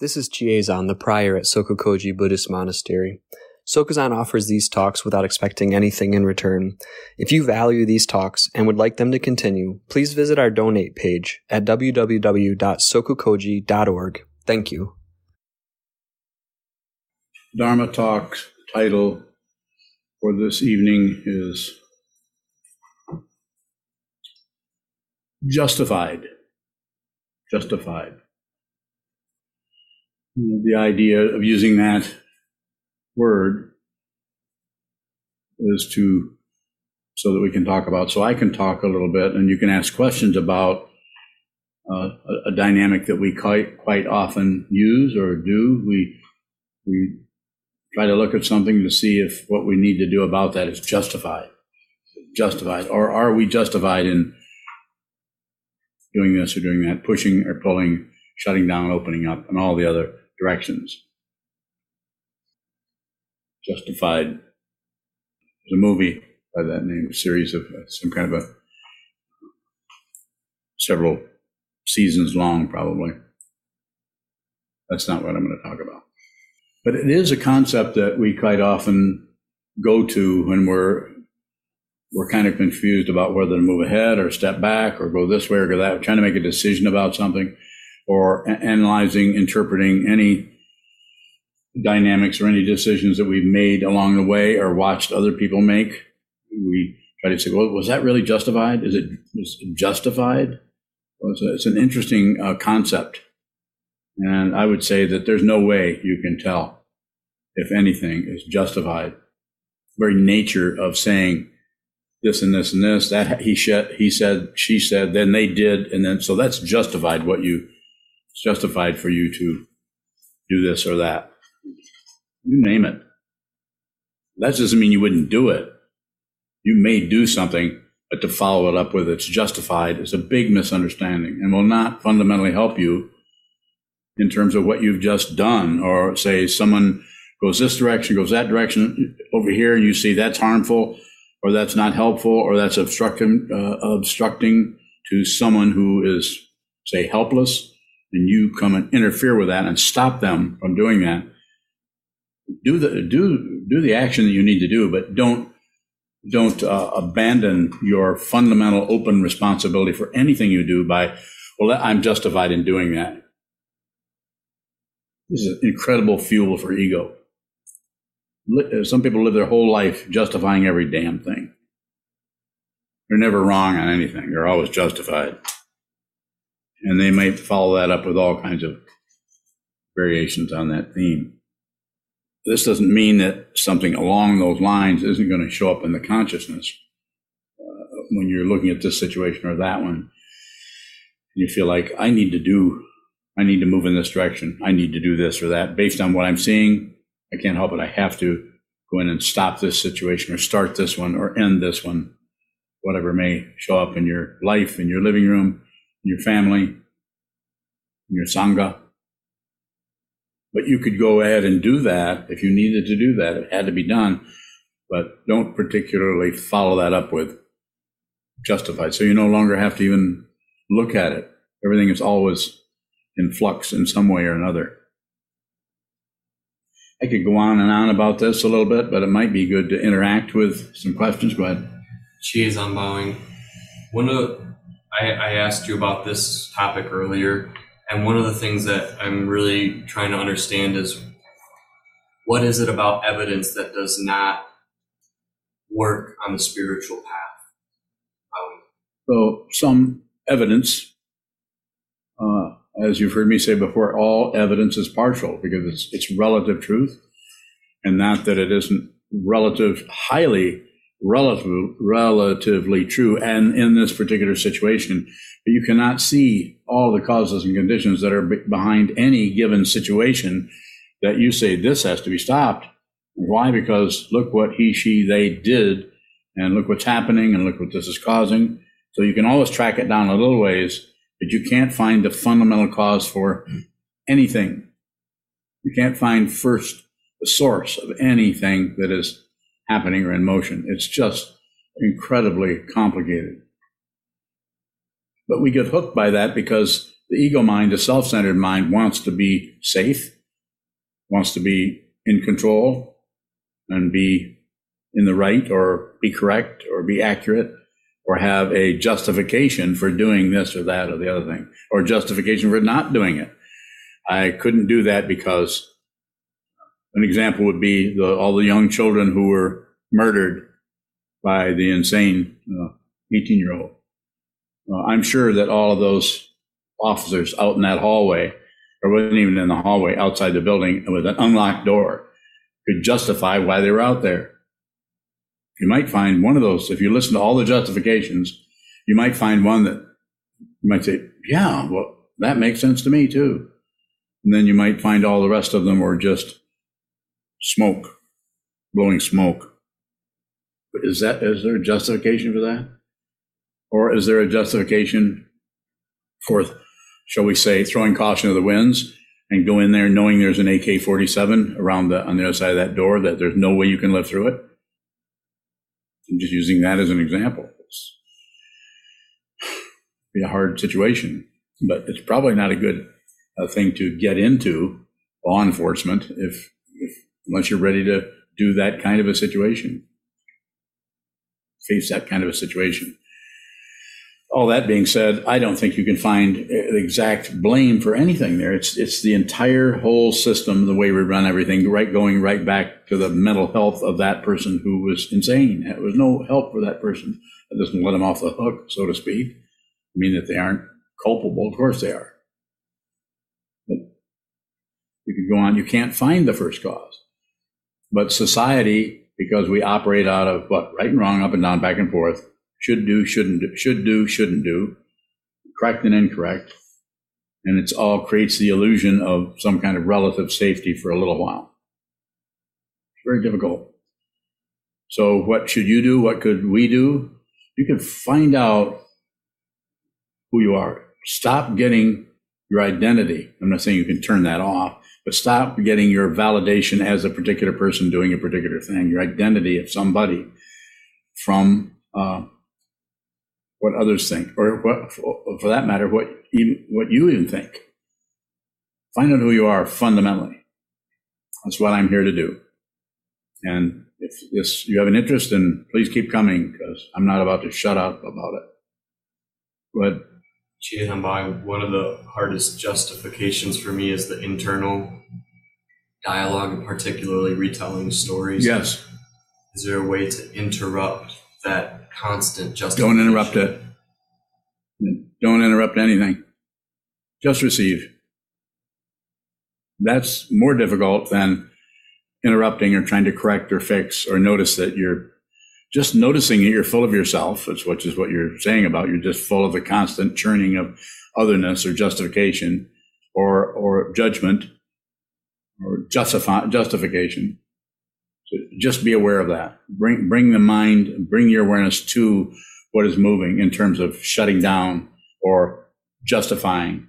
This is Chiezan, the prior at Sokukoji Buddhist Monastery. Sokuzan offers these talks without expecting anything in return. If you value these talks and would like them to continue, please visit our donate page at www.sokukoji.org. Thank you. Dharma talk title for this evening is Justified. Justified. The idea of using that word is to so that we can talk about so i can talk a little bit and you can ask questions about uh, a, a, dynamic that we quite quite often use or do. We we try to look at something to see if what we need to do about that is justified justified. Or are we justified in doing this or doing that pushing or pulling shutting down opening up and all the other directions Justified. There's a movie by that name, a series of uh, some kind of a several seasons long, probably. That's not what I'm going to talk about. But it is a concept that we quite often go to when we're we're kind of confused about whether to move ahead or step back or go this way or go that, trying to make a decision about something or analyzing, interpreting any dynamics or any decisions that we've made along the way or watched other people make. We try to say, well, was that really justified? Is it, is it justified? Well, it's, a, it's, an interesting uh, concept. And I would say that there's no way you can tell if anything is justified. The very nature of saying this and this and this, that he, said, he said, she said, then they did, and then so that's justified what you, it's justified for you to do this or that. You name it. That doesn't mean you wouldn't do it. You may do something, but to follow it up with it's justified is a big misunderstanding and will not fundamentally help you in terms of what you've just done. Or say someone goes this direction, goes that direction over here, and you see that's harmful, or that's not helpful, or that's obstructing, uh, obstructing to someone who is, say, helpless, and you come and interfere with that and stop them from doing that do the do do the action that you need to do, but don't don't uh, abandon your fundamental open responsibility for anything you do by well i'm justified in doing that. This is incredible fuel for ego. Uh, some people live their whole life justifying every damn thing. They're never wrong on anything. They're always justified and they might follow that up with all kinds of variations on that theme this doesn't mean that something along those lines isn't going to show up in the consciousness uh, when you're looking at this situation or that one. You feel like I need to do, I need to move in this direction. I need to do this or that based on what I'm seeing. I can't help it. I have to go in and stop this situation or start this one or end this one, whatever may show up in your life, in your living room, your family, your sangha. But you could go ahead and do that if you needed to do that. It had to be done. But don't particularly follow that up with justified. So you no longer have to even look at it. Everything is always in flux in some way or another. I could go on and on about this a little bit, but it might be good to interact with some questions. Go ahead. On bowing. One of I, I asked you about this topic earlier, and one of the things that I'm really trying to understand is what is it about evidence that does not work on the spiritual path? so, some evidence, uh, as you've heard me say before, all evidence is partial because it's, it's relative truth, and not that it isn't relative, highly relative, relatively true. And in this particular situation, you cannot see all the causes and conditions that are behind any given situation that you say this has to be stopped. Why? Because look what he, she, they did, and look what's happening, and look what this is causing. So you can always track it down a little ways, but you can't find the fundamental cause for anything. You can't find first the source of anything that is happening or in motion. It's just incredibly complicated. But we get hooked by that because The ego mind, the self centered mind, wants to be safe, wants to be in control, and be in the right, or be correct, or be accurate, or have a justification for doing this or that or the other thing, or justification for not doing it. I couldn't do that because an example would be the, all the young children who were murdered by the insane 18 uh, year old. Uh, I'm sure that all of those officers out in that hallway, or wasn't even in the hallway, outside the building with an unlocked door, could justify why they were out there. You might find one of those, if you listen to all the justifications, you might find one that you might say, yeah, well, that makes sense to me too. And then you might find all the rest of them were just smoke, blowing smoke. Is that is there a justification for that? Or is there a justification for, shall we say, throwing caution to the winds and go in there knowing there's an AK 47 around the on the other side of that door that there's no way you can live through it? I'm just using that as an example. It's be a hard situation, but it's probably not a good uh, thing to get into law enforcement if unless you're ready to do that kind of a situation, face that kind of a situation. All that being said, I don't think you can find uh, exact blame for anything there. It's it's the entire whole system, the way we run everything, right going right back to the mental health of that person who was insane. There was no help for that person. That doesn't let them off the hook, so to speak. I mean that they aren't culpable. Of course they are. But you could go on. You can't find the first cause. But society, because we operate out of what right and wrong, up and down, back and forth, should do, shouldn't do, should do, shouldn't do, correct and incorrect, and it's all creates the illusion of some kind of relative safety for a little while. It's very difficult. So, what should you do? What could we do? You could find out who you are. Stop getting your identity. I'm not saying you can turn that off, but stop getting your validation as a particular person doing a particular thing, your identity of somebody from uh, what others think, or what, for that matter, what even, what you even think. Find out who you are fundamentally. That's what I'm here to do. And if this, you have an interest, then please keep coming because I'm not about to shut up about it. But Chihanbai, one of the hardest justifications for me is the internal dialogue, and particularly retelling stories. Yes. Is there a way to interrupt that constant justification? Don't interrupt it. Don't interrupt anything. Just receive. That's more difficult than interrupting or trying to correct or fix or notice that you're just noticing that you're full of yourself, which is what you're saying about you're just full of the constant churning of otherness or justification or or judgment or justify, justification. So just be aware of that. Bring bring the mind, bring your awareness to what is moving in terms of shutting down or justifying,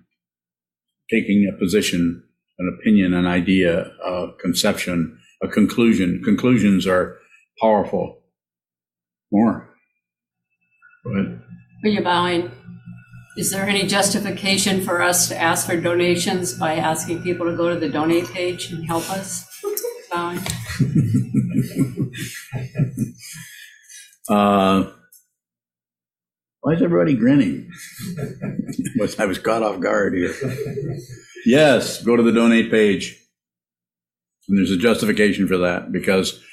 taking a position, an opinion, an idea, a conception, a conclusion. Conclusions are powerful more. Go ahead. Are you bowing? Is there any justification for us to ask for donations by asking people to go to the donate page and help us? Bowing. uh, why is everybody grinning? I was caught off guard here. Yes, go to the donate page. And there's a justification for that because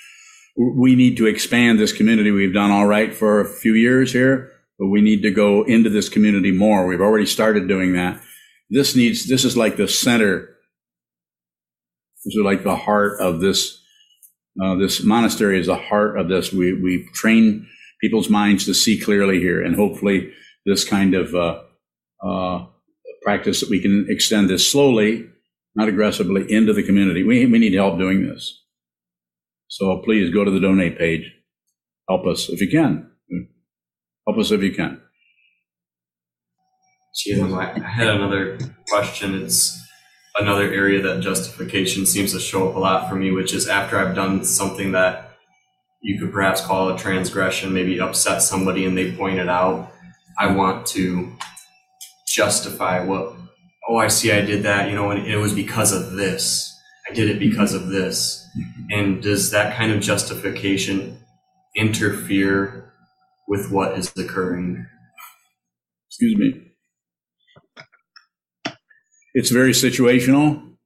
we need to expand this community. We've done all right for a few years here, but we need to go into this community more. We've already started doing that. This needs, this is like the center. This is like the heart of this. Uh, this monastery is the heart of this. We, we train people's minds to see clearly here, and hopefully, this kind of uh, uh, practice that we can extend this slowly, not aggressively, into the community. We, we need help doing this. So please go to the donate page. Help us if you can. Help us if you can. Sheila, I had another question. It's another area that justification seems to show up a lot for me, which is after I've done something that you could perhaps call a transgression, maybe upset somebody and they point it out. I want to justify what oh, I see, I did that, you know, and it was because of this. I did it because of this. And does that kind of justification interfere with what is occurring? Excuse me. It's very situational.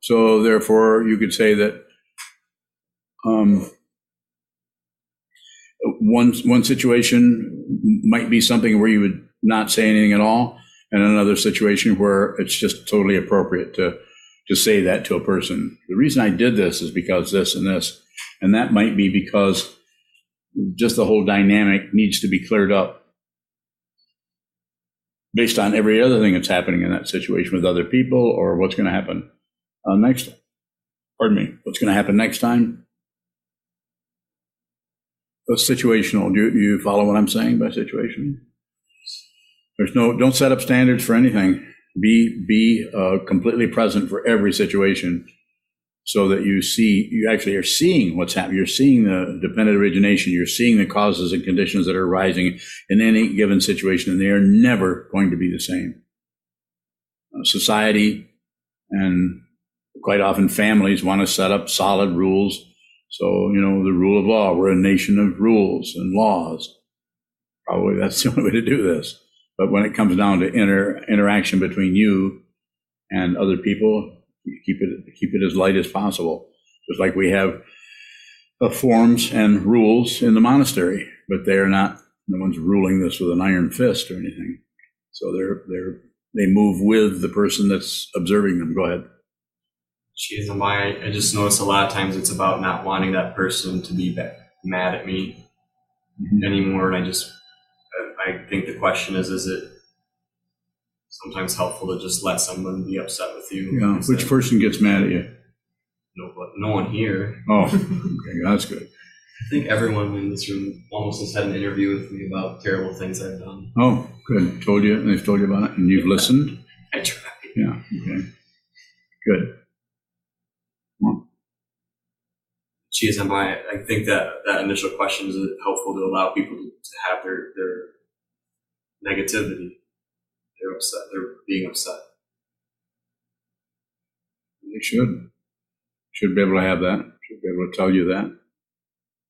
So therefore, you could say that um, one one situation might be something where you would not say anything at all, and another situation where it's just totally appropriate to to say that to a person. The reason I did this is because this and this, and that might be because just the whole dynamic needs to be cleared up based on every other thing that's happening in that situation with other people or what's going to happen uh, next pardon me what's going to happen next time. It's situational do you, you follow what i'm saying by situation? There's no don't set up standards for anything be be uh, completely present for every situation so that you see you actually are seeing what's happening. You're seeing the dependent origination. You're seeing the causes and conditions that are arising in any given situation and they are never going to be the same. Uh, society and quite often families want to set up solid rules. So you know the rule of law we're a nation of rules and laws. Probably that's the only way to do this but when it comes down to inter, interaction between you and other people keep it keep it as light as possible. Just like we have uh, forms and rules in the monastery, but they are not no one's ruling this with an iron fist or anything. So they're they're they move with the person that's observing them. Go ahead. Jeez, I, I just notice a lot of times it's about not wanting that person to be mad at me mm-hmm. anymore, and I just I think the question is: Is it sometimes helpful to just let someone be upset with you. Yeah. Which person gets mad at you? No, but no one here. Oh, okay, that's good. I think everyone in this room almost has had an interview with me about terrible things I've done. Oh, good. Told you, and they've told you about it, and you've listened. I tried. Yeah. Okay. Good. Geez, am I? I think that that initial question is helpful to allow people to, to have their their negativity they're upset. They're being upset. They should. Should be able to have that. Should be able to tell you that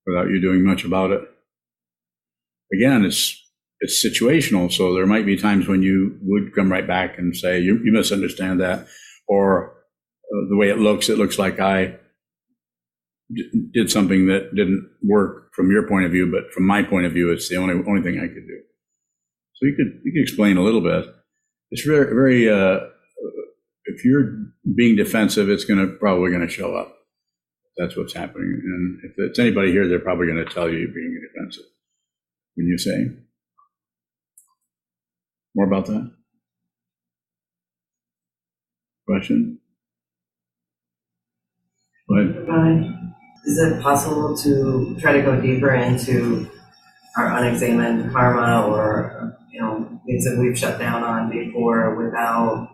without you doing much about it. Again, it's it's situational, so there might be times when you would come right back and say you, you misunderstand that, or uh, the way it looks, it looks like I did something that didn't work from your point of view, but from my point of view, it's the only only thing I could do. So you could you could explain a little bit it's very, very uh, if you're being defensive, it's going to probably going to show up. That's what's happening. And if it's anybody here, they're probably going to tell you you're being defensive. When you say more about that? Question? Go is it possible to try to go deeper into our unexamined karma or you know things that we've shut down on before without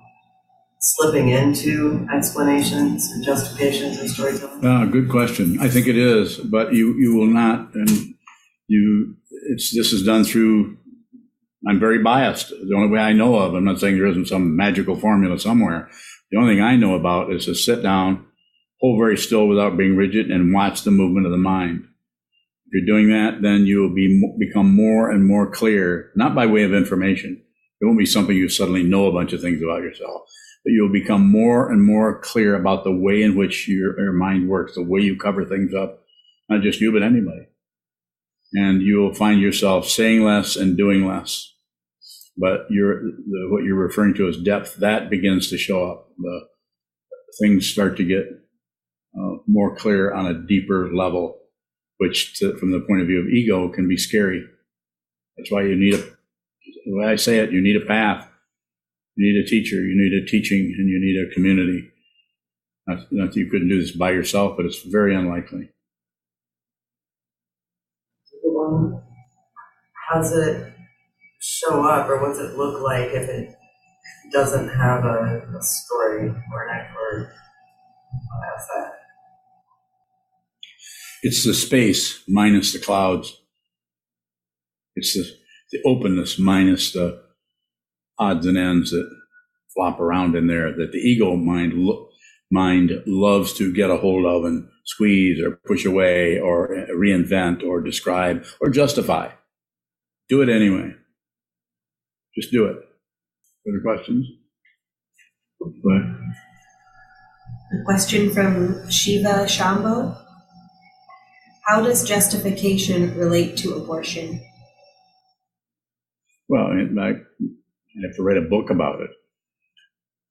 slipping into explanations and justifications and storytelling? Uh, good question. I think it is, but you you will not, and you it's this is done through. I'm very biased. The only way I know of, I'm not saying there isn't some magical formula somewhere. The only thing I know about is to sit down, hold very still without being rigid, and watch the movement of the mind you're doing that, then you will be become more and more clear, not by way of information. It won't be something you suddenly know a bunch of things about yourself, but you'll become more and more clear about the way in which your, your mind works, the way you cover things up, not just you, but anybody. And you'll find yourself saying less and doing less. But you're, the, what you're referring to as depth, that begins to show up. The things start to get uh, more clear on a deeper level which to, from the point of view of ego can be scary. That's why you need a, the way I say it, you need a path. You need a teacher, you need a teaching, and you need a community. Not, not that you couldn't do this by yourself, but it's very unlikely. how does it show up, or what's it look like if it doesn't have a, a story or an act or uh, that? It's the space minus the clouds. It's the, the openness minus the odds and ends that flop around in there that the ego mind lo- mind loves to get a hold of and squeeze or push away or reinvent or describe or justify. Do it anyway. Just do it. Further questions? A question from Shiva Shambo. How does justification relate to abortion? Well, I have to write a book about it.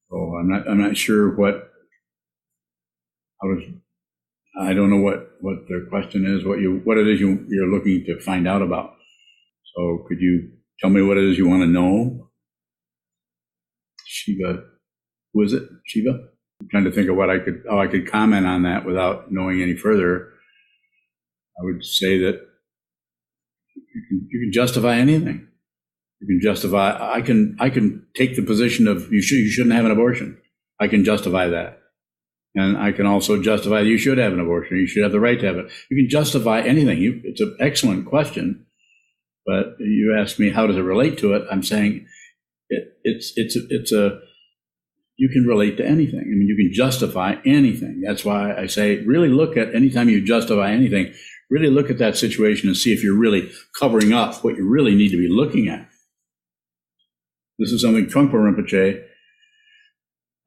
So I'm not. I'm not sure what. I was. I don't know what what the question is. What you what it is you you're looking to find out about. So could you tell me what it is you want to know? Shiva, who is it? Shiva. I'm trying to think of what I could how I could comment on that without knowing any further. I would say that you can, you can justify anything. You can justify. I can. I can take the position of you should. You shouldn't have an abortion. I can justify that, and I can also justify you should have an abortion. You should have the right to have it. You can justify anything. You, it's an excellent question, but you ask me how does it relate to it. I'm saying it, it's it's it's a you can relate to anything. I mean, you can justify anything. That's why I say really look at anytime you justify anything, really look at that situation and see if you're really covering up what you really need to be looking at. This is something Trungpa Rinpoche,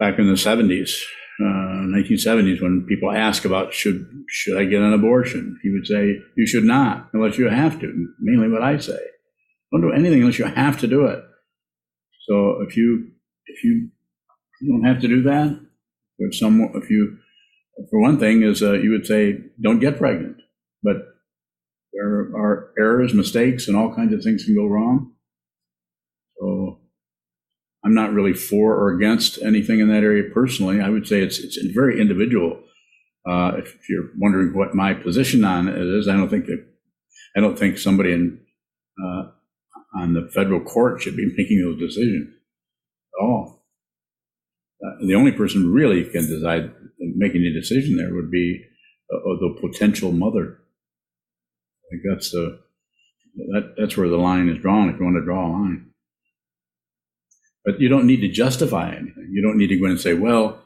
back in the 70s, uh, 1970s, when people ask about should should I get an abortion, he would say you should not unless you have to. Mainly what I say, don't do anything unless you have to do it. So if you if you don't have to do that, if some if you for one thing is uh, you would say don't get pregnant, but there are errors, mistakes, and all kinds of things can go wrong. So I'm not really for or against anything in that area personally. I would say it's it's very individual. Uh, if you're wondering what my position on it is, I don't think I don't think somebody in uh, on the federal court should be making those decisions at all. Uh, the only person really can decide making a decision there would be uh, the potential mother. Think that's the that that's where the line is drawn. If you want to draw a line. But you don't need to justify anything. You don't need to go in and say, well,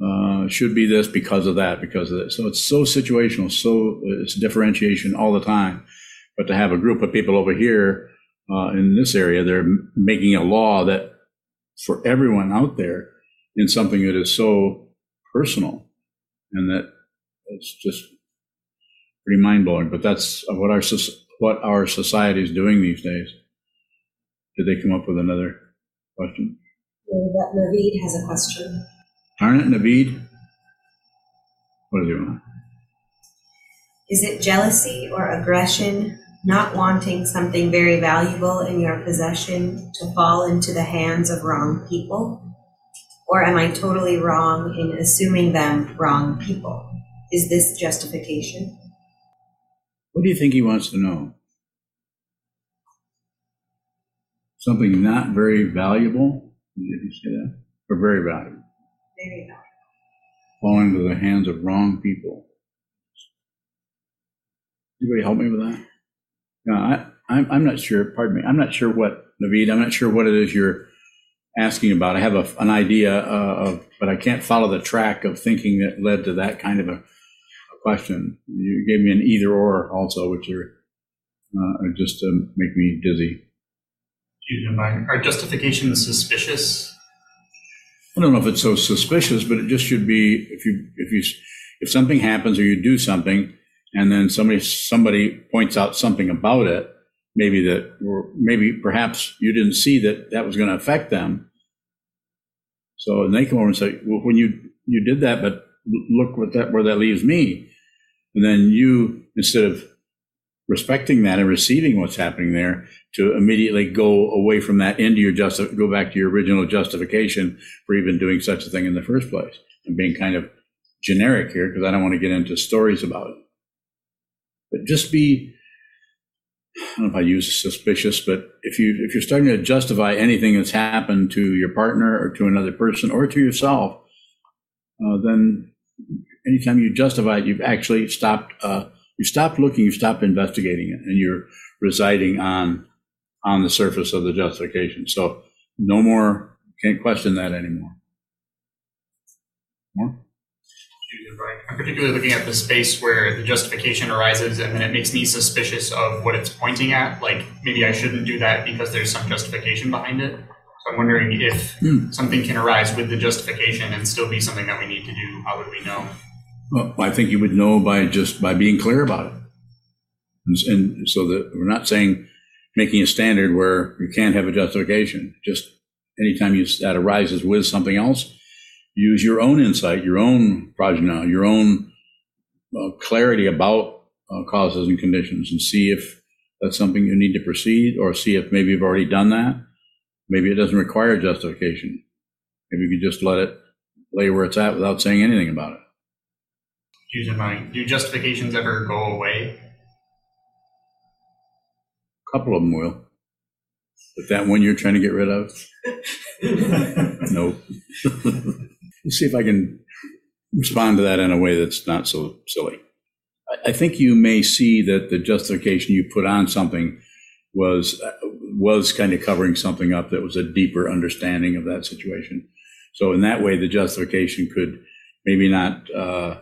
uh, should be this because of that, because of that. So it's so situational, so it's differentiation all the time. But to have a group of people over here uh, in this area, they're making a law that for everyone out there in something that is so personal and that it's just pretty mind blowing. But that's what our what our society is doing these days. Did they come up with another question? Naveed has a question. Darn it, Naveed. What does he want? Is it jealousy or aggression, not wanting something very valuable in your possession to fall into the hands of wrong people? Or am I totally wrong in assuming them wrong people? Is this justification? What do you think he wants to know? something not very valuable. Did you say that? Or very valuable? Very valuable. Falling into the hands of wrong people. Anybody help me with that? No, I, I'm, I'm not sure. Pardon me. I'm not sure what Naveed. I'm not sure what it is you're asking about. I have a, an idea uh, of, but I can't follow the track of thinking that led to that kind of a question. You gave me an either or also, which are uh, just to make me dizzy are justifications suspicious? I don't know if it's so suspicious, but it just should be if you if you if something happens or you do something and then somebody somebody points out something about it, maybe that or maybe perhaps you didn't see that that was going to affect them. So and they come over and say, well, when you you did that, but look what that where that leaves me, and then you instead of respecting that and receiving what's happening there to immediately go away from that into your just go back to your original justification for even doing such a thing in the first place and being kind of generic here because I don't want to get into stories about it. But just be I don't know if I use suspicious, but if you if you're starting to justify anything that's happened to your partner or to another person or to yourself, uh, then anytime you justify it, you've actually stopped uh, you stop looking, you stop investigating it, and you're residing on on the surface of the justification. So no more can't question that anymore. More? I'm particularly looking at the space where the justification arises and then it makes me suspicious of what it's pointing at. Like maybe I shouldn't do that because there's some justification behind it. So I'm wondering if Hmm. something can arise with the justification and still be something that we need to do. How would we know? Well, I think you would know by just by being clear about it. And, and so that we're not saying making a standard where you can't have a justification. Just anytime you, that arises with something else, use your own insight, your own prajna, your own uh, clarity about uh, causes and conditions and see if that's something you need to proceed or see if maybe you've already done that. Maybe it doesn't require justification. Maybe you could just let it lay where it's at without saying anything about it. Use in mind, do justifications ever go away? A couple of them will. But that one you're trying to get rid of? nope. Let's see if I can respond to that in a way that's not so silly. I- I think you may see that the justification you put on something was was kind of covering something up that was a deeper understanding of that situation. So in that way, the justification could maybe not uh,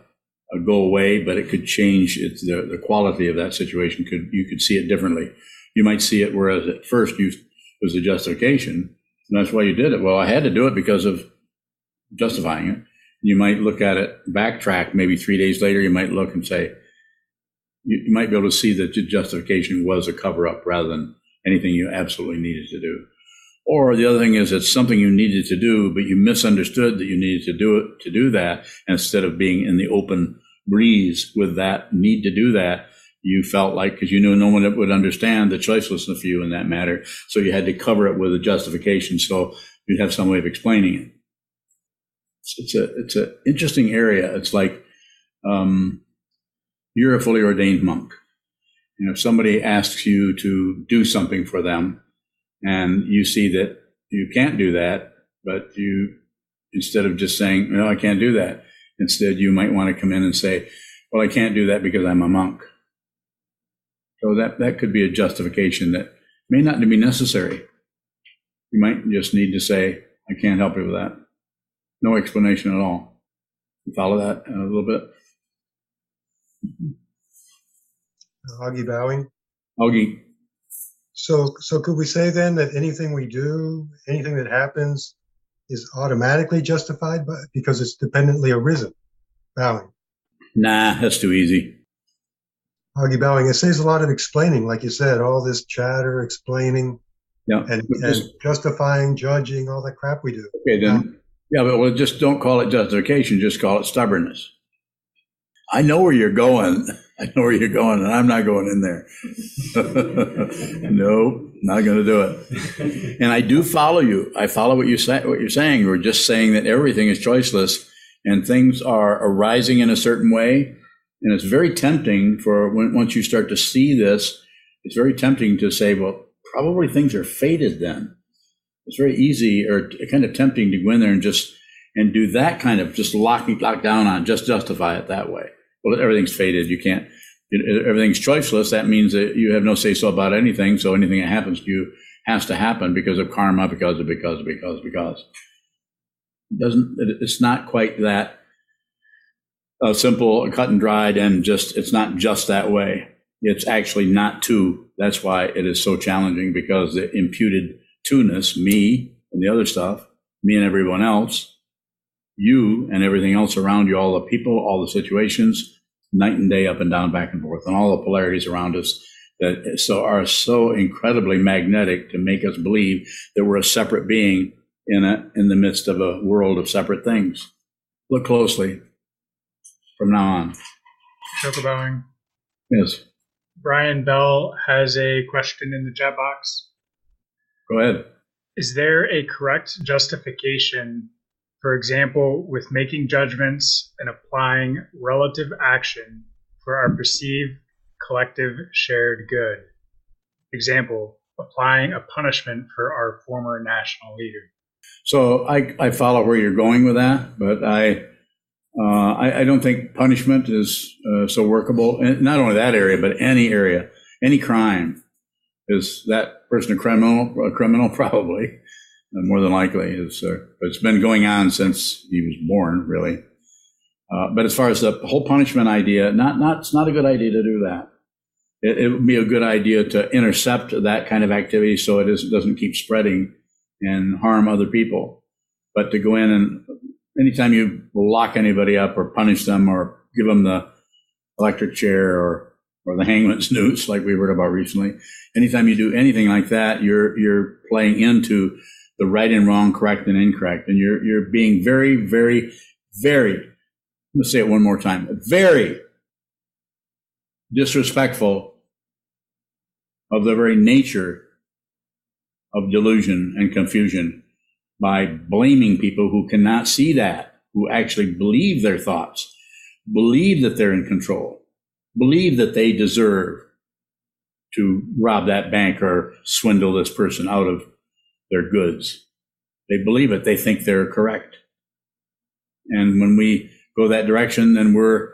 Uh, go away, but it could change its, the the quality of that situation. Could you could see it differently? You might see it whereas at first you was a justification, and that's why you did it. Well, I had to do it because of justifying it. You might look at it, backtrack. Maybe three days later, you might look and say, you might be able to see that the justification was a cover up rather than anything you absolutely needed to do. Or the other thing is it's something you needed to do, but you misunderstood that you needed to do it to do that. Instead of being in the open breeze with that need to do that, you felt like because you knew no one would understand the choicelessness of you in that matter, so you had to cover it with a justification, so you'd have some way of explaining it. It's, a it's an interesting area. It's like um, you're a fully ordained monk, and if somebody asks you to do something for them, and you see that you can't do that, but you instead of just saying no, I can't do that, instead you might want to come in and say, well, I can't do that because I'm a monk. So that, that could be a justification that may not be necessary. You might just need to say, I can't help you with that. No explanation at all. You follow that a little bit? Augie bowing. Augie, So, so could we say then that anything we do, anything that happens is automatically justified by, because it's dependently arisen? Bowing. nah, that's too easy. Augie bowing. It saves a lot of explaining, like you said, all this chatter, explaining Yeah. and, and just- justifying, judging, all that crap we do. Okay, then, yeah, but well, just don't call it justification, just call it stubbornness. I know where you're going. I know where you're going, and I'm not going in there. no, not going to do it. And I do follow you. I follow what you say. What you're saying. We're just saying that everything is choiceless, and things are arising in a certain way. And it's very tempting for when, once you start to see this, it's very tempting to say, well, probably things are fated then it's very easy or kind of tempting to go in there and just and do that kind of just lock lock down on just justify it that way. Well, everything's fated. You can't. Everything's choiceless. That means that you have no say so about anything. So anything that happens to you has to happen because of karma, because of because of because because. It doesn't it's not quite that uh, simple, cut and dried, and just it's not just that way. It's actually not two. That's why it is so challenging because the imputed two-ness, me and the other stuff, me and everyone else, you and everything else around you, all the people, all the situations, night and day, up and down, back and forth, and all the polarities around us that so are so incredibly magnetic to make us believe that we're a separate being in a in the midst of a world of separate things. Look closely from now on. Choco bowing. Yes, Brian Bell has a question in the chat box. go ahead. Is there a correct justification, for example, with making judgments and applying relative action for our perceived collective shared good? Example, applying a punishment for our former national leader. So I, I follow where you're going with that, but I uh, I, I don't think punishment is uh, so workable. And not only that area, but any area, any crime. Is that person a criminal? A criminal, probably. More than likely. It's, uh, it's been going on since he was born, really. Uh, but as far as the whole punishment idea, not, not, it's not a good idea to do that. It, it would be a good idea to intercept that kind of activity so it is, doesn't keep spreading and harm other people. But to go in and anytime you lock anybody up or punish them or give them the electric chair or or the hangman's noose like we heard about recently, anytime you do anything like that, you're you're playing into the right and wrong, correct and incorrect, and you're you're being very, very, very. Let's say it one more time. Very disrespectful of the very nature of delusion and confusion by blaming people who cannot see that, who actually believe their thoughts, believe that they're in control, believe that they deserve to rob that bank or swindle this person out of their goods. They believe it. They think they're correct. And when we go that direction, then we're,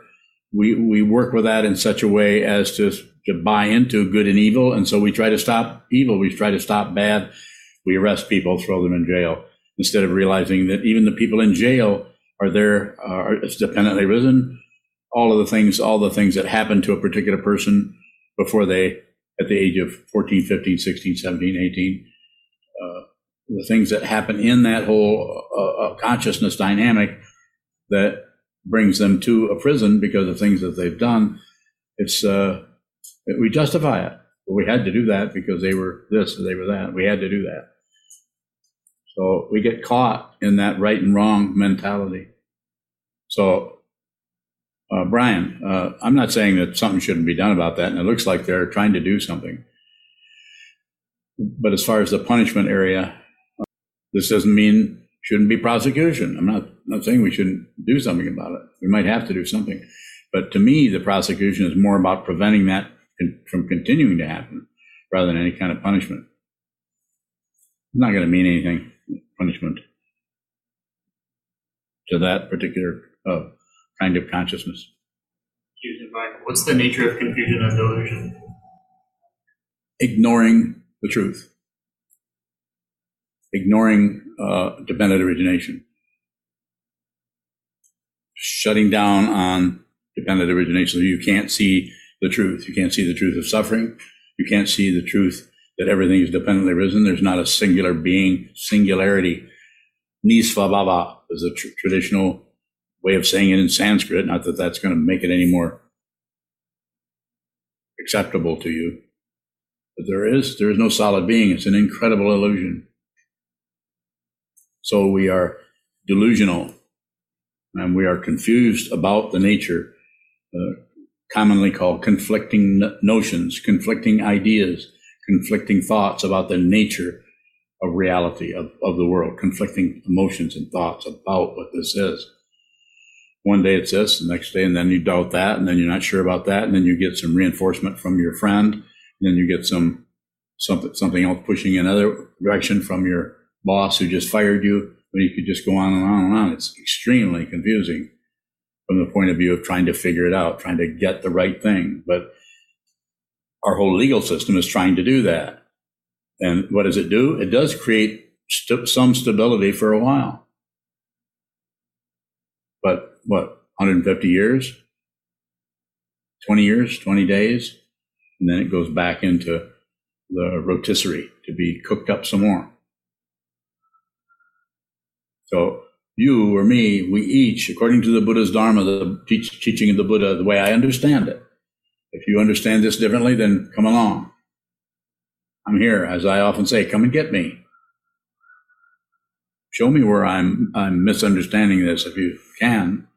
we, we work with that in such a way as to, to buy into good and evil. And so we try to stop evil. We try to stop bad. We arrest people, throw them in jail instead of realizing that even the people in jail are there, are dependently risen. All of the things, all the things that happen to a particular person before they, at the age of 14, 15, 16, 17, 18, uh, the things that happen in that whole uh, uh, consciousness dynamic that brings them to a prison because of things that they've done. It's uh, we justify it. Well, we had to do that because they were this or they were that. We had to do that. So we get caught in that right and wrong mentality. So, uh, Brian, uh, I'm not saying that something shouldn't be done about that, and it looks like they're trying to do something. But as far as the punishment area, this doesn't mean shouldn't be prosecution. I'm not not saying we shouldn't do something about it. We might have to do something, but to me, the prosecution is more about preventing that from continuing to happen rather than any kind of punishment. It's not going to mean anything punishment to that particular uh, kind of consciousness. What's the nature of confusion and delusion? Ignoring the truth, ignoring uh, dependent origination, shutting down on dependent origination. So you can't see the truth. You can't see the truth of suffering. You can't see the truth that everything is dependently risen. There's not a singular being, singularity. Nisvabhava is a tr- traditional way of saying it in Sanskrit. Not that that's going to make it any more acceptable to you. But there is, there is no solid being. It's an incredible illusion. So we are delusional and we are confused about the nature, uh, commonly called conflicting notions, conflicting ideas, conflicting thoughts about the nature of reality of, of the world, conflicting emotions and thoughts about what this is. One day it's this, the next day, and then you doubt that, and then you're not sure about that, and then you get some reinforcement from your friend, then you get some something something else pushing in another direction from your boss who just fired you. But you could just go on and on and on. It's extremely confusing from the point of view of trying to figure it out, trying to get the right thing. But our whole legal system is trying to do that. And what does it do? It does create st- some stability for a while. But what, 150 years? 20 years, 20 days? And then it goes back into the rotisserie to be cooked up some more. So you or me, we each, according to the Buddha's Dharma, the teach, teaching of the Buddha, the way I understand it, if you understand this differently, then come along. I'm here, as I often say, come and get me. Show me where I'm, I'm misunderstanding this if you can.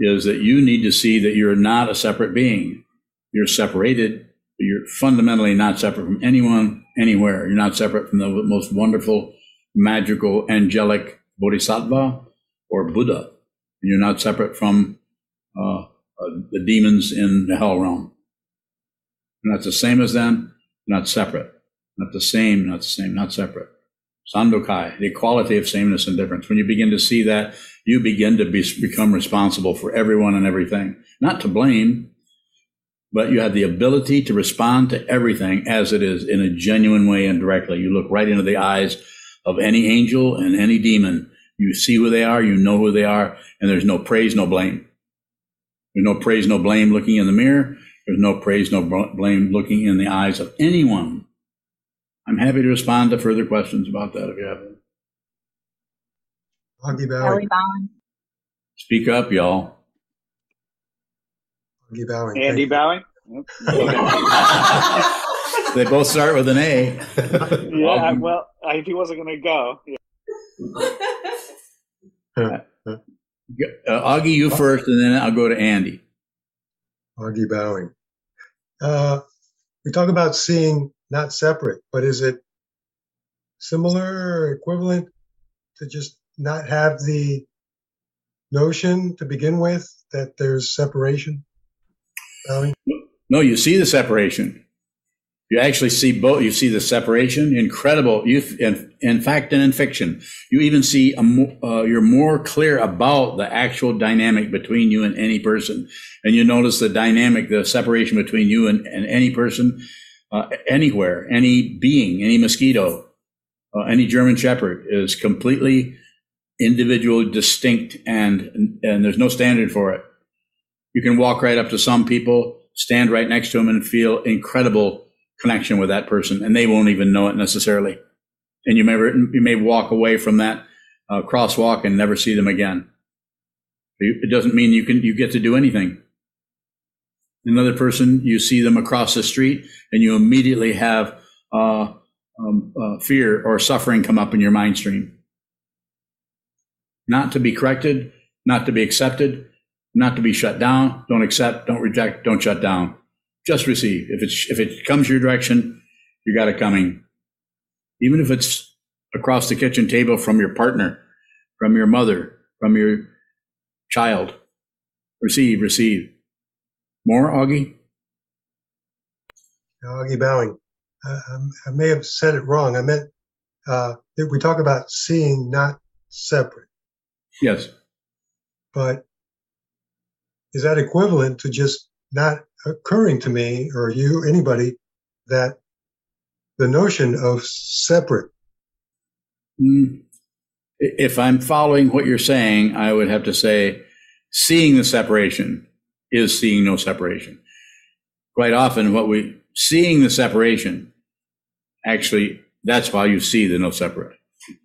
Is that you need to see that you're not a separate being. You're separated, but you're fundamentally not separate from anyone, anywhere. You're not separate from the most wonderful, magical, angelic bodhisattva or Buddha. You're not separate from uh, uh, the demons in the hell realm. You're not the same as them, not separate. Not the same, not the same, not separate. Sandokai, the equality of sameness and difference. When you begin to see that, you begin to be, become responsible for everyone and everything. Not to blame, but you have the ability to respond to everything as it is in a genuine way and directly. You look right into the eyes of any angel and any demon. You see who they are, you know who they are, and there's no praise, no blame. There's no praise, no blame looking in the mirror. There's no praise, no blame looking in the eyes of anyone. I'm happy to respond to further questions about that if you have them. Augie Speak up, y'all. Augie Bowing. Andy Bowing. they both start with an A. yeah, well, if he wasn't going to go. Yeah. Uh, Augie, you first, and then I'll go to Andy. Augie Bowing. Uh, we talk about seeing not separate, but is it similar or equivalent to just not have the notion to begin with that there's separation? No, you see the separation. You actually see both. You see the separation, incredible. You, in, in fact, and in fiction, you even see a, uh, you're more clear about the actual dynamic between you and any person, and you notice the dynamic, the separation between you and, and any person, uh, anywhere, any being, any mosquito, uh, any German Shepherd is completely individual, distinct, and and there's no standard for it. You can walk right up to some people, stand right next to them, and feel incredible connection with that person, and they won't even know it necessarily. And you may you may walk away from that uh, crosswalk and never see them again. It doesn't mean you can you get to do anything. Another person, you see them across the street, and you immediately have uh, um, uh, fear or suffering come up in your mind stream. Not to be corrected, not to be accepted, not to be shut down. Don't accept, don't reject, don't shut down just receive. If it's if it comes your direction, you got it coming. Even if it's across the kitchen table from your partner, from your mother, from your child. Receive, receive. More, Augie? Augie Bowing. Uh, I may have said it wrong. I meant uh, we talk about seeing, not separate. Yes. But is that equivalent to just not occurring to me or you, anybody, that the notion of separate. Mm. If I'm following what you're saying, I would have to say seeing the separation is seeing no separation. Quite often, what we seeing the separation, actually, that's why you see the no separate.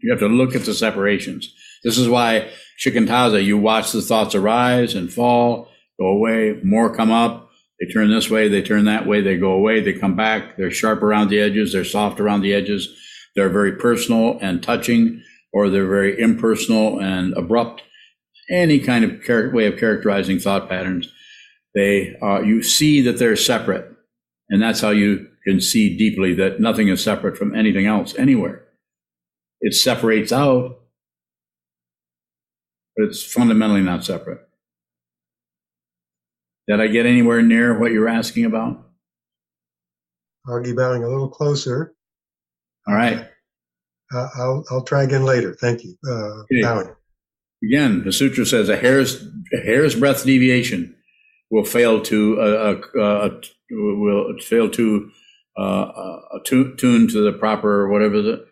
You have to look at the separations. This is why shikantaza, you watch the thoughts arise and fall, go away, more come up, they turn this way, they turn that way, they go away, they come back. They're sharp around the edges, they're soft around the edges. They're very personal and touching, or they're very impersonal and abrupt. Any kind of char- way of characterizing thought patterns. They uh, you see that they're separate, and that's how you can see deeply that nothing is separate from anything else anywhere. It separates out, but it's fundamentally not separate. Did I get anywhere near what you're asking about? Augie Bowing a little closer. All right. Uh, I'll, I'll try again later. Thank you. Uh, okay. Bowing. Again, the sutra says a hair's, a hair's breadth deviation will fail to, uh, uh, uh will fail to, uh, uh, tune, tune to the proper, whatever the,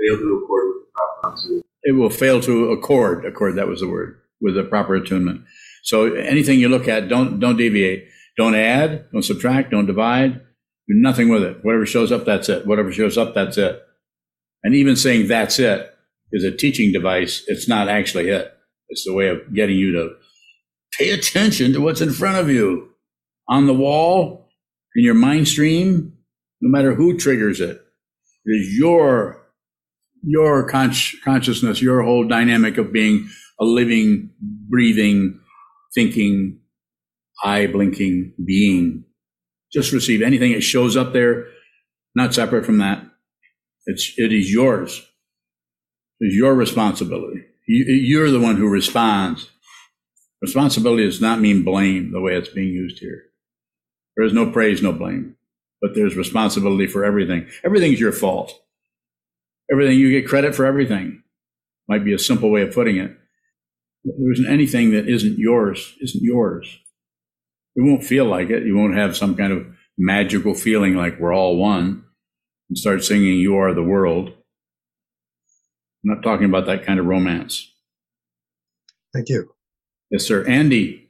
fail to accord with the proper, it will fail to accord, accord, that was the word, with the proper attunement. So anything you look at, don't don't deviate. Don't add, don't subtract, don't divide. Do nothing with it. Whatever shows up, that's it. Whatever shows up, that's it. And even saying that's it is a teaching device. It's not actually it. It's the way of getting you to pay attention to what's in front of you on the wall, in your mind stream, no matter who triggers it. It is your your con- consciousness, your whole dynamic of being a living, breathing, thinking, eye blinking being. Just receive anything that shows up there, not separate from that. It's, it is yours. It's your responsibility. You, you're the one who responds. Responsibility does not mean blame the way it's being used here. There is no praise, no blame, but there's responsibility for everything. Everything's your fault. Everything, you get credit for everything. Might be a simple way of putting it there isn't anything that isn't yours, isn't yours. You won't feel like it. You won't have some kind of magical feeling like we're all one and start singing You Are the World. I'm not talking about that kind of romance. Thank you. Yes, sir. Andy.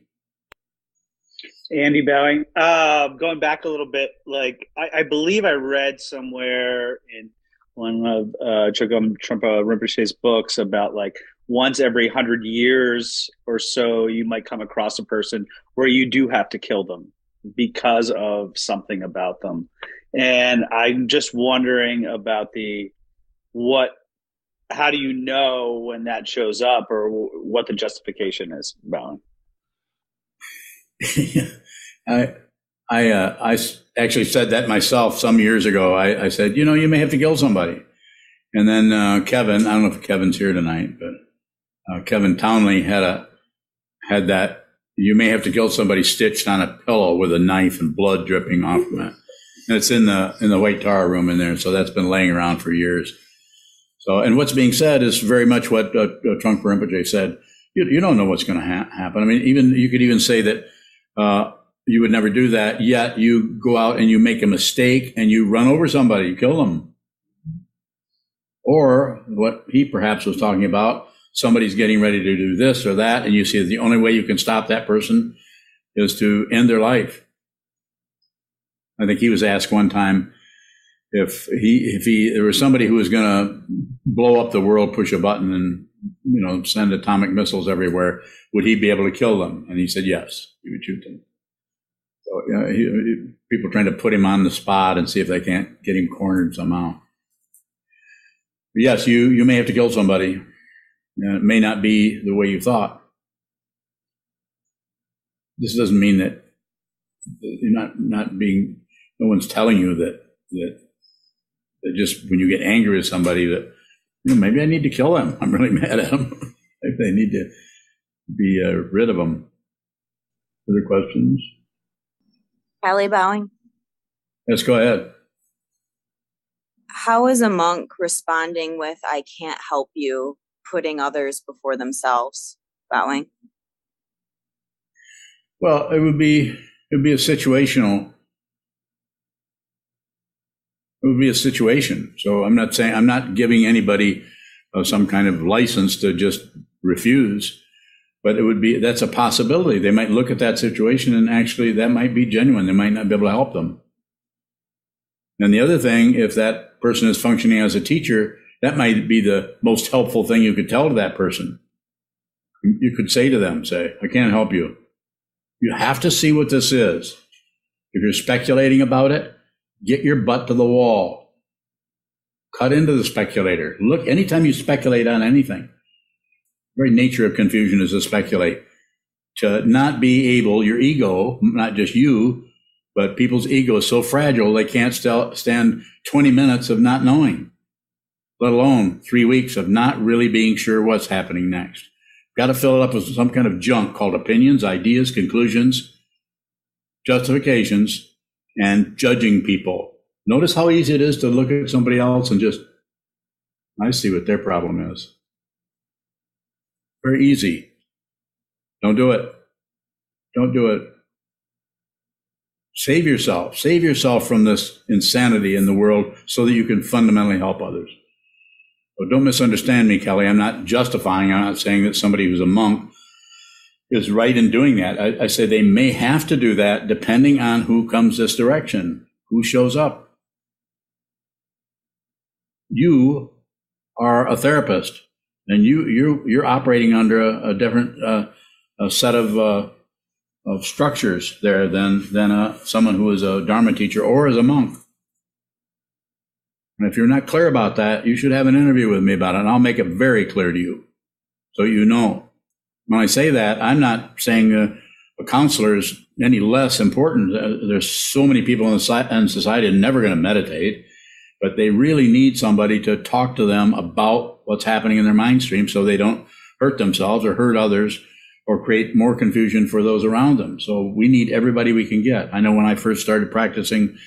Andy Bowing. Uh, going back a little bit, like I, I believe I read somewhere in one of uh, Chogyam Trungpa Rinpoche's books about like once every hundred years or so, you might come across a person where you do have to kill them because of something about them. And I'm just wondering about the what, how do you know when that shows up or what the justification is, Bowing? I, I, uh, I actually said that myself some years ago. I, I, said, you know, you may have to kill somebody. And then uh, Kevin, I don't know if Kevin's here tonight, but uh, Kevin Townley had a had that. You may have to kill somebody stitched on a pillow with a knife and blood dripping off of it. And it's in the in the white Tara room in there, so that's been laying around for years. So, and what's being said is very much what uh, uh Trungpa Rinpoche said. You, you don't know what's going to ha- happen. I mean, even you could even say that uh, you would never do that. Yet you go out and you make a mistake and you run over somebody, you kill them. Or what he perhaps was talking about, somebody's getting ready to do this or that, and you see that the only way you can stop that person is to end their life. I think he was asked one time if he if he there was somebody who was going to blow up the world, push a button, and you know send atomic missiles everywhere, would he be able to kill them? And he said yes, he would shoot them. So you know, he, he, people trying to put him on the spot and see if they can't get him cornered somehow. But yes, you you may have to kill somebody. It may not be the way you thought. This doesn't mean that you're not not being. No one's telling you that that that just when you get angry with somebody that you know maybe I need to kill them. I'm really mad at them. maybe they need to be uh, rid of them. Other questions? Kelly Bowing. Yes, go ahead. How is a monk responding with "I can't help you," putting others before themselves? Bowing. Well, it would be it would be a situational. It would be a situation. So I'm not saying I'm not giving anybody uh, some kind of license to just refuse, but it would be that's a possibility. They might look at that situation and actually that might be genuine. They might not be able to help them. And the other thing, if that person is functioning as a teacher, that might be the most helpful thing you could tell to that person. You could say to them, say, I can't help you. You have to see what this is. If you're speculating about it, get your butt to the wall. Cut into the speculator. Look, anytime you speculate on anything, The very nature of confusion is to speculate. To not be able, your ego, not just you, but people's ego is so fragile they can't st- stand 20 minutes of not knowing, let alone three weeks of not really being sure what's happening next. Got to fill it up with some kind of junk called opinions, ideas, conclusions, justifications, and judging people. Notice how easy it is to look at somebody else and just, I see what their problem is. Very easy. Don't do it. Don't do it. Save yourself. Save yourself from this insanity in the world so that you can fundamentally help others. So don't misunderstand me, Kelly. I'm not justifying, I'm not saying that somebody who's a monk is right in doing that. I, I say they may have to do that depending on who comes this direction, who shows up. You are a therapist and you, you, you're operating under a, a different uh, a set of uh, of structures there than than a, someone who is a Dharma teacher or is a monk. And if you're not clear about that, you should have an interview with me about it, and I'll make it very clear to you, so you know. When I say that, I'm not saying a, counselor is any less important. Uh, there's so many people in, the, in society never going to meditate, but they really need somebody to talk to them about what's happening in their mind stream, so they don't hurt themselves or hurt others or create more confusion for those around them. So we need everybody we can get. I know when I first started practicing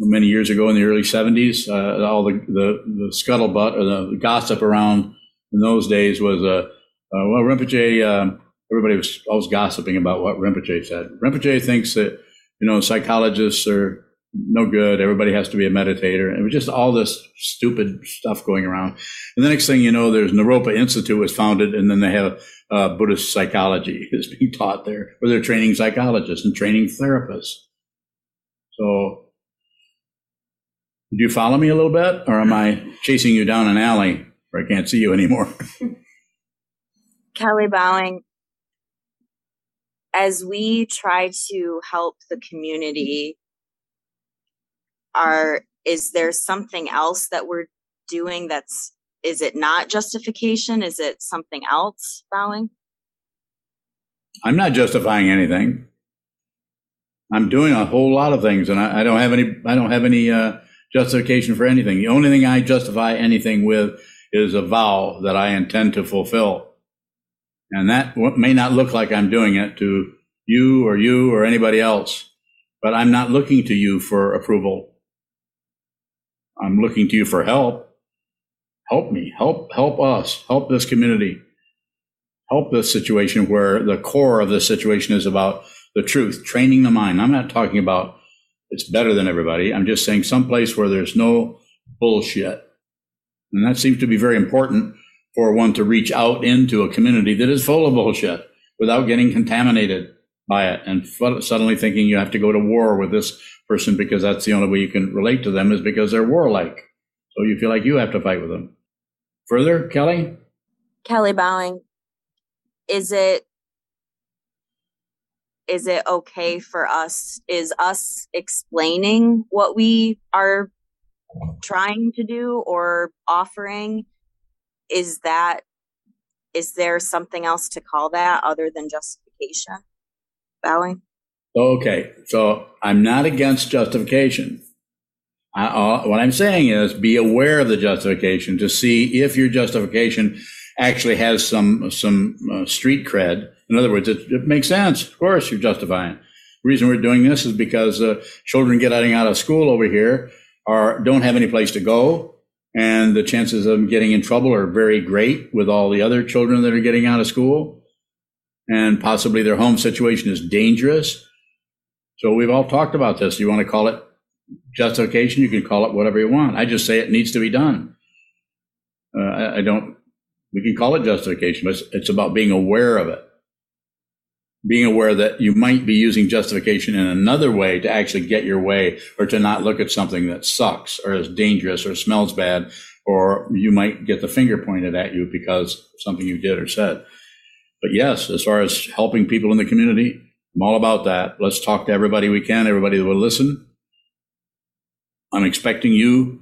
many years ago in the early 70s, uh, all the, the, the, scuttlebutt or the gossip around in those days was, uh, uh, well, Rinpoche, uh, everybody was always gossiping about what Rinpoche said. Rinpoche thinks that, you know, psychologists are, no good. Everybody has to be a meditator. It was just all this stupid stuff going around. And the next thing you know, there's Naropa Institute was founded, and then they have uh, Buddhist psychology is being taught there, where they're training psychologists and training therapists. So, do you follow me a little bit, or am I chasing you down an alley where I can't see you anymore? Kelly Bowing, as we try to help the community, are is there something else that we're doing that's is it not justification? Is it something else, Bowing? I'm not justifying anything. I'm doing a whole lot of things, and I, I don't have any. I don't have any uh, justification for anything. The only thing I justify anything with is a vow that I intend to fulfill, and that may not look like I'm doing it to you or you or anybody else, but I'm not looking to you for approval. I'm looking to you for help help me, help, help us, help this community, help this situation where the core of the situation is about the truth, training the mind. I'm not talking about it's better than everybody. I'm just saying someplace where there's no bullshit. And that seems to be very important for one to reach out into a community that is full of bullshit without getting contaminated by it and suddenly thinking you have to go to war with this person because that's the only way you can relate to them is because they're warlike. So you feel like you have to fight with them. Further, Kelly? Kelly Bowing, is it is it okay for us is us explaining what we are trying to do or offering? Is that is there something else to call that other than justification bowing okay so i'm not against justification. I, uh, what I'm saying is be aware of the justification to see if your justification actually has some some uh, street cred. In other words, it, it, makes sense. Of course, you're justifying. The reason we're doing this is because uh, children getting out of school over here are don't have any place to go, and the chances of them getting in trouble are very great with all the other children that are getting out of school, and possibly their home situation is dangerous. So we've all talked about this. You want to call it justification. You can call it whatever you want. I just say it needs to be done. Uh, I, I, don't. We can call it justification, but it's, it's about being aware of it. Being aware that you might be using justification in another way to actually get your way, or to not look at something that sucks, or is dangerous, or smells bad, or you might get the finger pointed at you because something you did or said. But yes, as far as helping people in the community, I'm all about that. Let's talk to everybody we can, everybody that will listen I'm expecting you,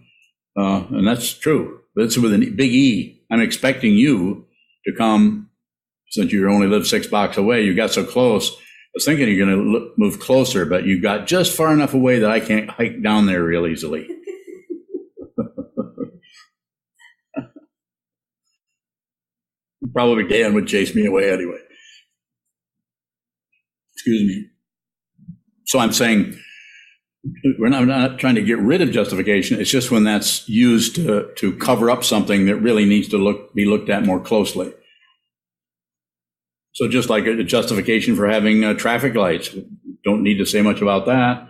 uh, and that's true. That's with a big E. I'm expecting you to come since you only live six blocks away. You got so close. I was thinking you're going to move closer, but you got just far enough away that I can't hike down there real easily. Probably Dan would chase me away anyway. Excuse me. So I'm saying we're not, not, trying to get rid of justification. It's just when that's used to, to cover up something that really needs to look be looked at more closely. So just like a justification for having uh, traffic lights, don't need to say much about that.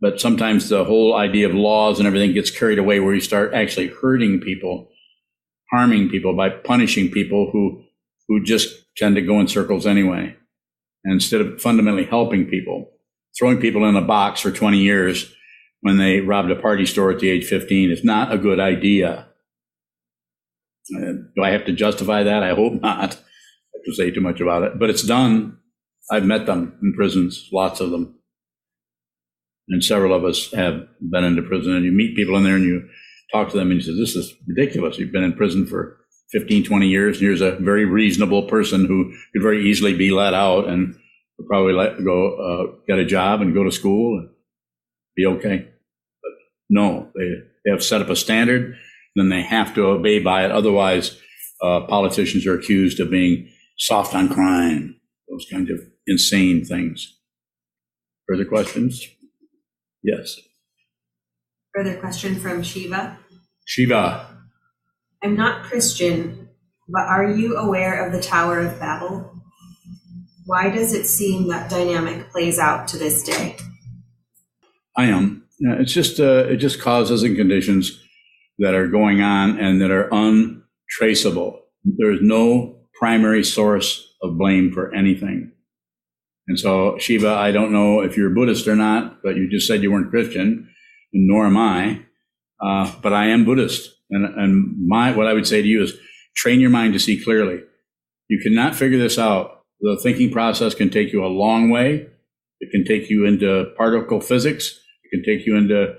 But sometimes the whole idea of laws and everything gets carried away where you start actually hurting people, harming people by punishing people who who just tend to go in circles anyway, instead of fundamentally helping people throwing people in a box for 20 years when they robbed a party store at the age 15 is not a good idea. Uh, do I have to justify that? I hope not. I to say too much about it, but it's done. I've met them in prisons, lots of them. And several of us have been into prison and you meet people in there and you talk to them and you say, this is ridiculous. You've been in prison for 15, 20 years. And here's a very reasonable person who could very easily be let out and will probably let go uh, get a job and go to school and be okay. But no, they, they have set up a standard, then they have to obey by it. Otherwise, uh, politicians are accused of being soft on crime, those kinds of insane things. Further questions? Yes. Further question from Shiva. Shiva. I'm not Christian, but are you aware of the Tower of Babel? Why does it seem that dynamic plays out to this day? I am. It's just uh, it just causes and conditions that are going on and that are untraceable. There is no primary source of blame for anything. And so, Shiva, I don't know if you're Buddhist or not, but you just said you weren't Christian, nor am I. Uh, but I am Buddhist, and and my what I would say to you is train your mind to see clearly. You cannot figure this out. The thinking process can take you a long way. It can take you into particle physics. It can take you into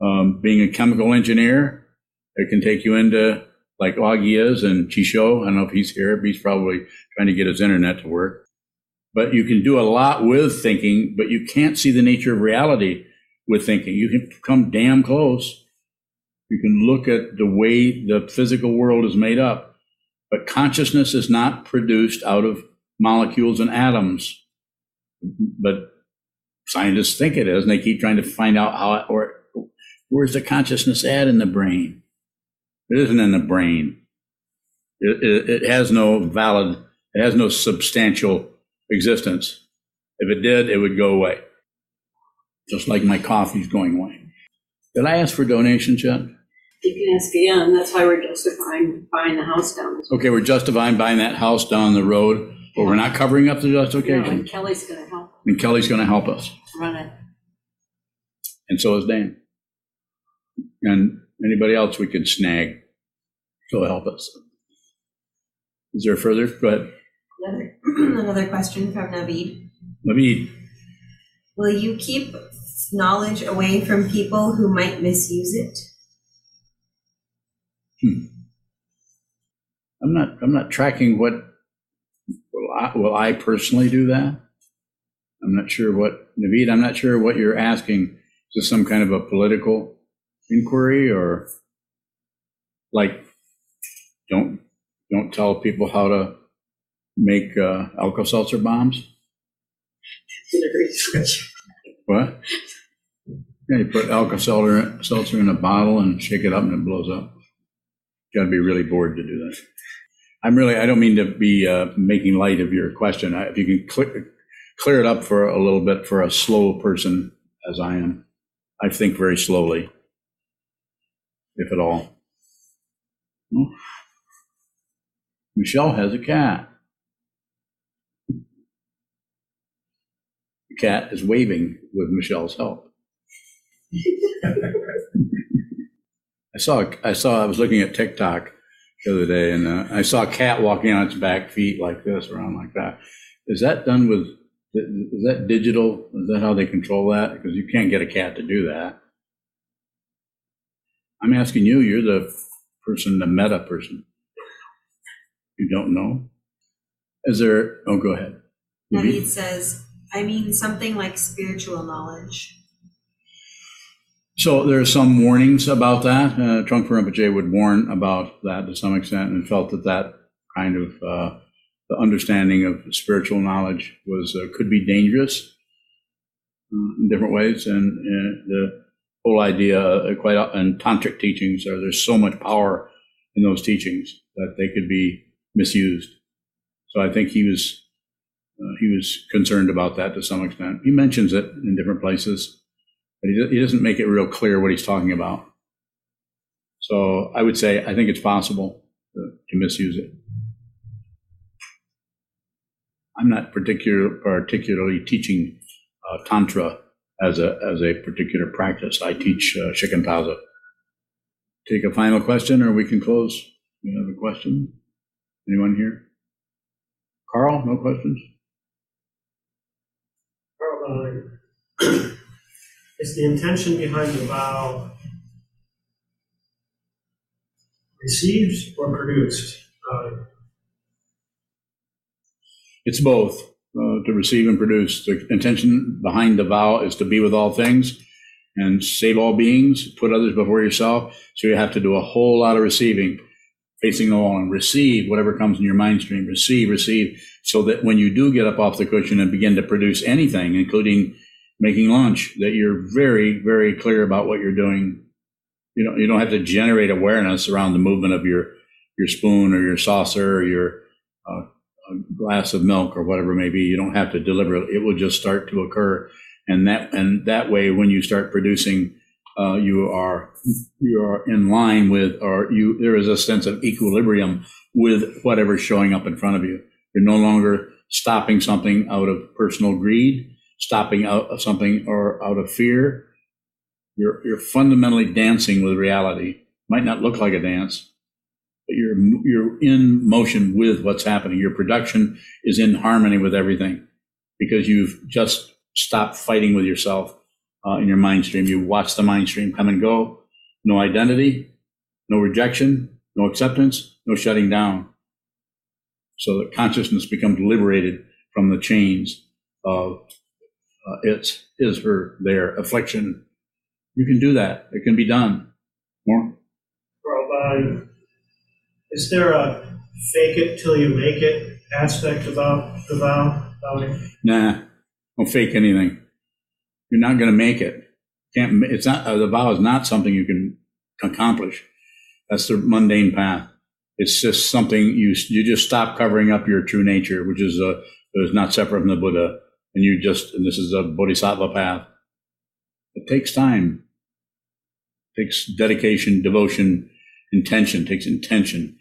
um, being a chemical engineer. It can take you into like Augie is and Chisho. I don't know if he's here. But he's probably trying to get his internet to work. But you can do a lot with thinking, but you can't see the nature of reality with thinking. You can come damn close. You can look at the way the physical world is made up. But consciousness is not produced out of molecules and atoms. But scientists think it is, and they keep trying to find out how it, or where's the consciousness at in the brain? It isn't in the brain. It, it, it has no valid, it has no substantial existence. If it did, it would go away. Just like my coffee's going away. Did I ask for donations yet? You can ask again. That's why we're justifying buying the house down. Okay, we're justifying buying that house down the road, but we're not covering up the No, justification. and Kelly's gonna help And Kelly's going to help us, run it. and so is Dan. And anybody else we could snag, so help us. Is there further? Go ahead. Another, another question from Naveed. Naveed. Will you keep knowledge away from people who might misuse it? Hmm. I'm not. I'm not tracking what. I, will I personally do that? I'm not sure what Naveed. I'm not sure what you're asking. Is this some kind of a political inquiry or like don't don't tell people how to make uh, Alka-Seltzer bombs? What? Yeah, you put Alka-Seltzer seltzer in a bottle and shake it up and it blows up. You got to be really bored to do that. I'm really, I don't mean to be uh, making light of your question. I, if you can clear, clear it up for a little bit for a slow person as I am, I think very slowly, if at all. Well, Michelle has a cat. The cat is waving with Michelle's help. I saw, I saw, I was looking at TikTok the other day and uh, I saw a cat walking on its back feet like this, around like that. Is that done with, is that digital? Is that how they control that? Because you can't get a cat to do that. I'm asking you, you're the person, the meta person. You don't know? Is there, oh, go ahead. Naveed says, I mean something like spiritual knowledge. So there are some warnings about that. Uh, Trungpa Rinpoche would warn about that to some extent and felt that that kind of uh, the understanding of spiritual knowledge was uh, could be dangerous uh, in different ways. And uh, the whole idea, uh, quite in tantric teachings, are there's so much power in those teachings that they could be misused. So I think he was uh, he was concerned about that to some extent. He mentions it in different places but he, he doesn't make it real clear what he's talking about. So I would say I think it's possible to, to misuse it. I'm not particular, particularly teaching uh, tantra as a as a particular practice. I teach uh, shikantaza. Take a final question, or we can close. You have a question? Anyone here? Carl, no questions. Carl, is the intention behind the vow received or produced? Uh, It's both uh, to receive and produce. The intention behind the vow is to be with all things and save all beings, put others before yourself. So you have to do a whole lot of receiving, facing the wall, and receive whatever comes in your mind stream. Receive, receive, so that when you do get up off the cushion and begin to produce anything, including making lunch, that you're very, very clear about what you're doing. You don't, you don't have to generate awareness around the movement of your, your spoon or your saucer or your uh, glass of milk or whatever it may be. You don't have to deliver it. It will just start to occur and that and that way, when you start producing, uh, you are you are in line with, or you there is a sense of equilibrium with whatever's showing up in front of you. You're no longer stopping something out of personal greed, stopping out of something or out of fear. You're you're fundamentally dancing with reality. Might not look like a dance, but you're you're in motion with what's happening. Your production is in harmony with everything because you've just stopped fighting with yourself uh, in your mind stream. You watch the mind stream come and go. No identity, no rejection, no acceptance, no shutting down. So that consciousness becomes liberated from the chains of uh, its, his, her, their affliction. You can do that. It can be done. More? Well, uh, is there a fake it till you make it aspect about the vow? Nah, don't fake anything. You're not going to make it. Can't. It's not. Uh, the vow is not something you can accomplish. That's the mundane path. It's just something you you just stop covering up your true nature, which is uh, is not separate from the Buddha, and you just and this is a bodhisattva path. It takes time. It takes dedication, devotion, intention. Takes intention.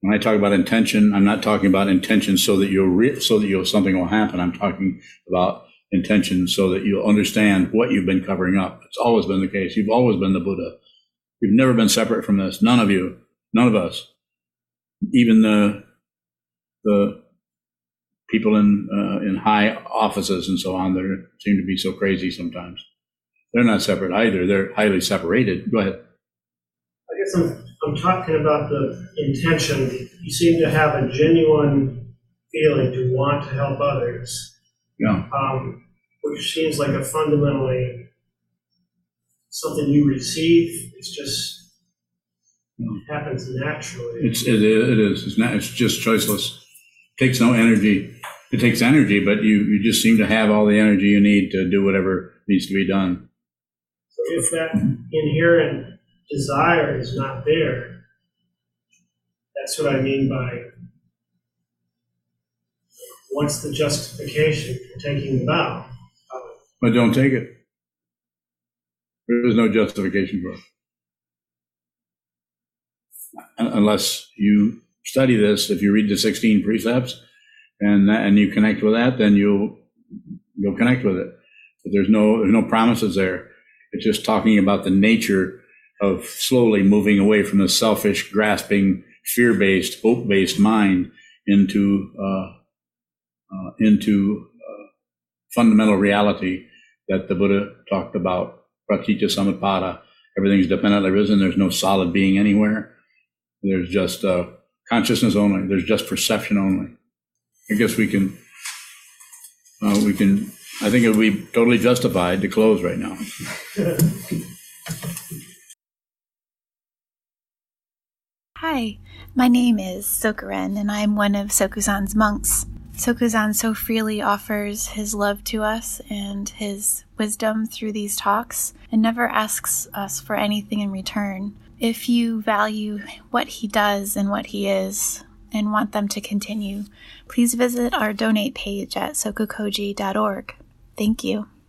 When I talk about intention, I'm not talking about intention so that you'll re- so that you'll something will happen. I'm talking about intention so that you'll understand what you've been covering up. It's always been the case. You've always been the Buddha. You've never been separate from this. None of you. None of us. Even the the people in uh, in high offices and so on that seem to be so crazy sometimes. They're not separate either. They're highly separated. Go ahead. I guess I'm I'm talking about the intention. You seem to have a genuine feeling to want to help others. Yeah. Um, which seems like a fundamentally something you receive. It's just it happens naturally. It's it, it is. It's not. It's just choiceless. It takes no energy. It takes energy, but you you just seem to have all the energy you need to do whatever needs to be done. So if that inherent desire is not there, that's what I mean by what's the justification for taking the vow? But don't take it. There is no justification for it. Unless you study this, if you read the 16 precepts and that, and you connect with that, then you'll you'll connect with it. But there's no there's no promises there. It's just talking about the nature of slowly moving away from the selfish, grasping, fear-based, hope-based mind into uh, uh, into uh, fundamental reality that the Buddha talked about, pratitya samutpada. Everything's dependently risen. There's no solid being anywhere. There's just uh, consciousness only. There's just perception only. I guess we can, uh, we can, I think it would be totally justified to close right now. Hi, my name is Sokuren, and I'm one of Sokuzan's monks. Sokuzan so freely offers his love to us and his wisdom through these talks and never asks us for anything in return. If you value what he does and what he is and want them to continue, please visit our donate page at sokukoji.org. Thank you.